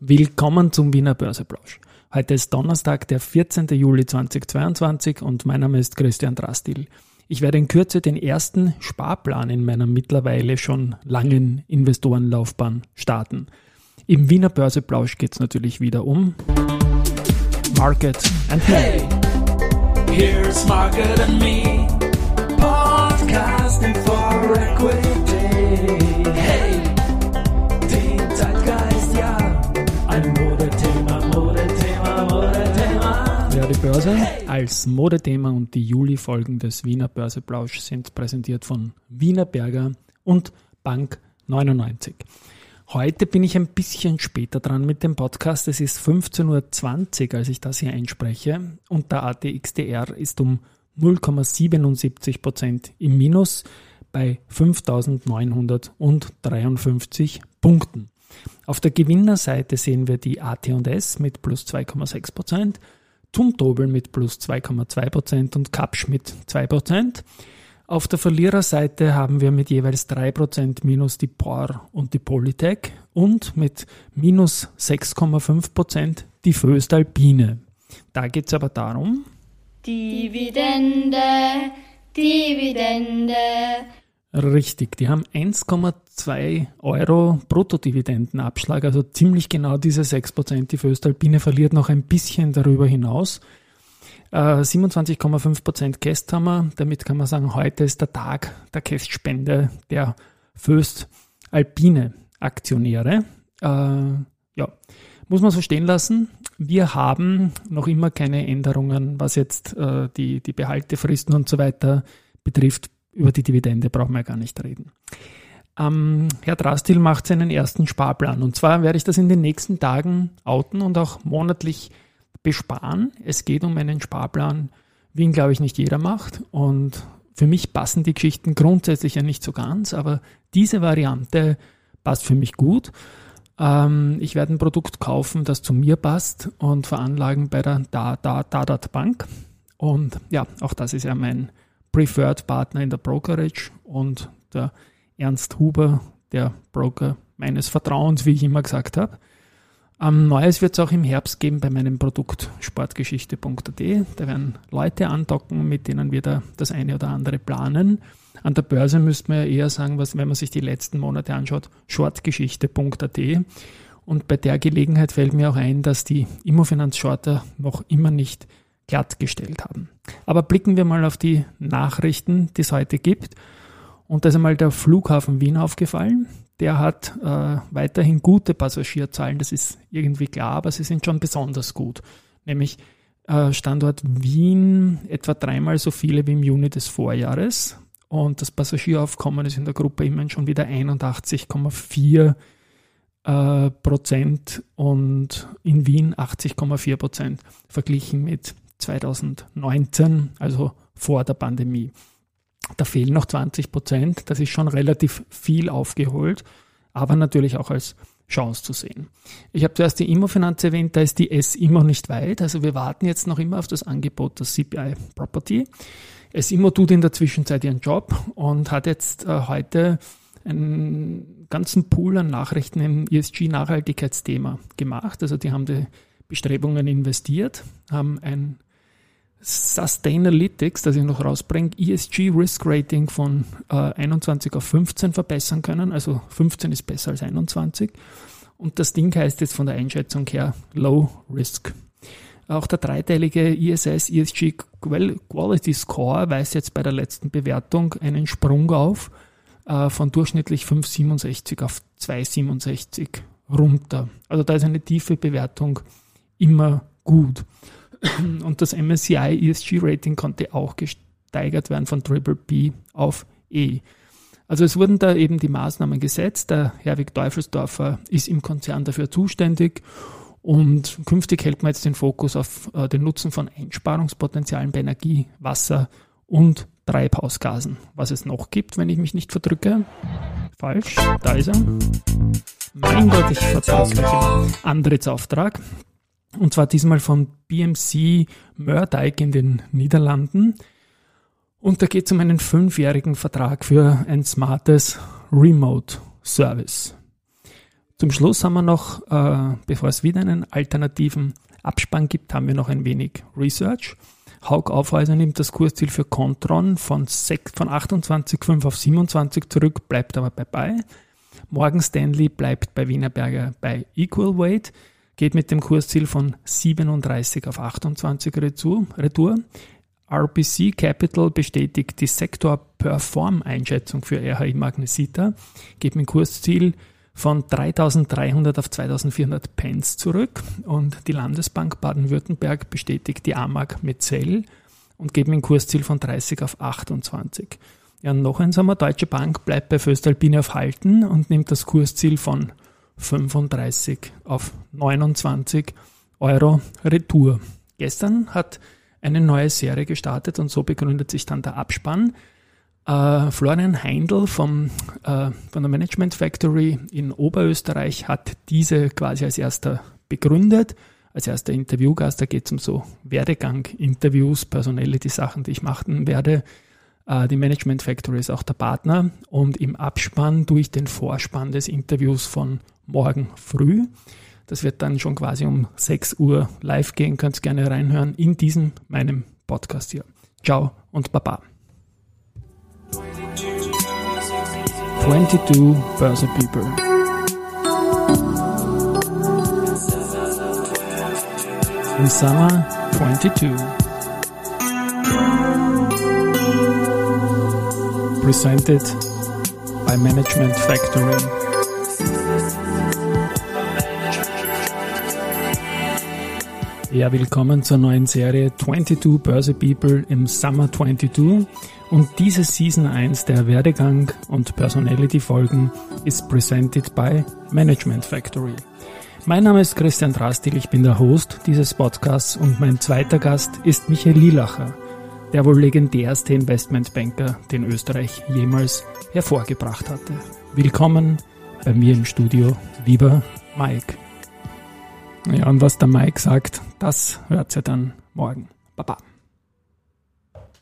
Willkommen zum Wiener Börseplausch. Heute ist Donnerstag, der 14. Juli 2022 und mein Name ist Christian Drastil. Ich werde in Kürze den ersten Sparplan in meiner mittlerweile schon langen Investorenlaufbahn starten. Im Wiener Börseplausch geht es natürlich wieder um Market and. Hey, here's Market and Me, podcasting for equity. Börse als Modethema und die Juli-Folgen des Wiener Börseplausch sind präsentiert von Wiener Berger und Bank 99. Heute bin ich ein bisschen später dran mit dem Podcast. Es ist 15.20 Uhr, als ich das hier einspreche und der ATXDR ist um 0,77 Prozent im Minus bei 5.953 Punkten. Auf der Gewinnerseite sehen wir die AT&S mit plus 2,6 Prozent, Zumtobel mit plus 2,2% und Kapsch mit 2%. Auf der Verliererseite haben wir mit jeweils 3% minus die POR und die Polytech und mit minus 6,5% die Föstalpine. Da geht es aber darum. Dividende, Dividende. Richtig, die haben 1,2 Euro Bruttodividendenabschlag, also ziemlich genau diese 6%. Die Föstalpine verliert noch ein bisschen darüber hinaus. 27,5% äh, Käst haben wir. Damit kann man sagen, heute ist der Tag der Kästspende der Föstalpine Aktionäre. Äh, ja, muss man so stehen lassen. Wir haben noch immer keine Änderungen, was jetzt äh, die, die Behaltefristen und so weiter betrifft über die Dividende brauchen wir gar nicht reden. Ähm, Herr Drastil macht seinen ersten Sparplan. Und zwar werde ich das in den nächsten Tagen outen und auch monatlich besparen. Es geht um einen Sparplan, wie ihn, glaube ich, nicht jeder macht. Und für mich passen die Geschichten grundsätzlich ja nicht so ganz, aber diese Variante passt für mich gut. Ähm, ich werde ein Produkt kaufen, das zu mir passt und veranlagen bei der Dadat da, Bank. Und ja, auch das ist ja mein Preferred Partner in der Brokerage und der Ernst Huber, der Broker meines Vertrauens, wie ich immer gesagt habe. Ähm, Neues wird es auch im Herbst geben bei meinem Produkt sportgeschichte.at. Da werden Leute andocken, mit denen wir da das eine oder andere planen. An der Börse müsste man ja eher sagen, was, wenn man sich die letzten Monate anschaut, shortgeschichte.at. Und bei der Gelegenheit fällt mir auch ein, dass die Immofinanz-Shorter noch immer nicht glattgestellt haben. Aber blicken wir mal auf die Nachrichten, die es heute gibt. Und da ist einmal der Flughafen Wien aufgefallen. Der hat äh, weiterhin gute Passagierzahlen, das ist irgendwie klar, aber sie sind schon besonders gut. Nämlich äh, Standort Wien etwa dreimal so viele wie im Juni des Vorjahres. Und das Passagieraufkommen ist in der Gruppe immerhin schon wieder 81,4 äh, Prozent und in Wien 80,4 Prozent verglichen mit 2019, also vor der Pandemie. Da fehlen noch 20 Prozent. Das ist schon relativ viel aufgeholt, aber natürlich auch als Chance zu sehen. Ich habe zuerst die Immofinanz erwähnt, da ist die S immer nicht weit. Also wir warten jetzt noch immer auf das Angebot der CPI Property. S immer tut in der Zwischenzeit ihren Job und hat jetzt äh, heute einen ganzen Pool an Nachrichten im ESG-Nachhaltigkeitsthema gemacht. Also die haben die Bestrebungen investiert, haben ein Sustainalytics, das ich noch rausbringe, ESG Risk Rating von äh, 21 auf 15 verbessern können. Also 15 ist besser als 21. Und das Ding heißt jetzt von der Einschätzung her Low Risk. Auch der dreiteilige ISS ESG Quality Score weist jetzt bei der letzten Bewertung einen Sprung auf äh, von durchschnittlich 5,67 auf 2,67 runter. Also da ist eine tiefe Bewertung immer gut. Und das MSCI ESG Rating konnte auch gesteigert werden von Triple B auf E. Also es wurden da eben die Maßnahmen gesetzt. Der Herwig Teufelsdorfer ist im Konzern dafür zuständig und künftig hält man jetzt den Fokus auf äh, den Nutzen von Einsparungspotenzialen bei Energie, Wasser und Treibhausgasen. Was es noch gibt, wenn ich mich nicht verdrücke. Falsch, da ist er. Mein Gott, ich verdrücke. Antrittsauftrag. Und zwar diesmal von BMC Murdyke in den Niederlanden. Und da geht es um einen fünfjährigen Vertrag für ein smartes Remote Service. Zum Schluss haben wir noch, äh, bevor es wieder einen alternativen Abspann gibt, haben wir noch ein wenig Research. Haug Aufhäuser nimmt das Kursziel für Contron von, von 28,5 auf 27 zurück, bleibt aber bei bei. Morgan Stanley bleibt bei Wienerberger bei Equal Weight, geht mit dem Kursziel von 37 auf 28 Retour. RBC Capital bestätigt die Sektor-Perform-Einschätzung für RHI Magnesita, geht mit dem Kursziel von 3.300 auf 2.400 Pence zurück und die Landesbank Baden-Württemberg bestätigt die AMAG mit Zell und geht mit dem Kursziel von 30 auf 28. Ja, noch eins haben wir, Deutsche Bank bleibt bei Föstalpine auf Halten und nimmt das Kursziel von 35 auf 29 Euro Retour. Gestern hat eine neue Serie gestartet und so begründet sich dann der Abspann. Äh, Florian Heindl vom, äh, von der Management Factory in Oberösterreich hat diese quasi als erster begründet, als erster Interviewgast. Da geht es um so Werdegang-Interviews, Personality-Sachen, die ich machen werde. Äh, die Management Factory ist auch der Partner und im Abspann durch den Vorspann des Interviews von morgen früh. Das wird dann schon quasi um 6 Uhr live gehen, könnt ihr gerne reinhören in diesem meinem Podcast hier. Ciao und Baba. 22 Börse People. In summer 22. Presented by Management Factory. Ja, willkommen zur neuen Serie 22 Börse People im Summer 22. Und diese Season 1 der Werdegang und Personality Folgen ist presented by Management Factory. Mein Name ist Christian Drastil, ich bin der Host dieses Podcasts und mein zweiter Gast ist Michael Lielacher, der wohl legendärste Investmentbanker, den Österreich jemals hervorgebracht hatte. Willkommen bei mir im Studio, lieber Mike. Ja, und was der Mike sagt, das hört ihr dann morgen. Baba.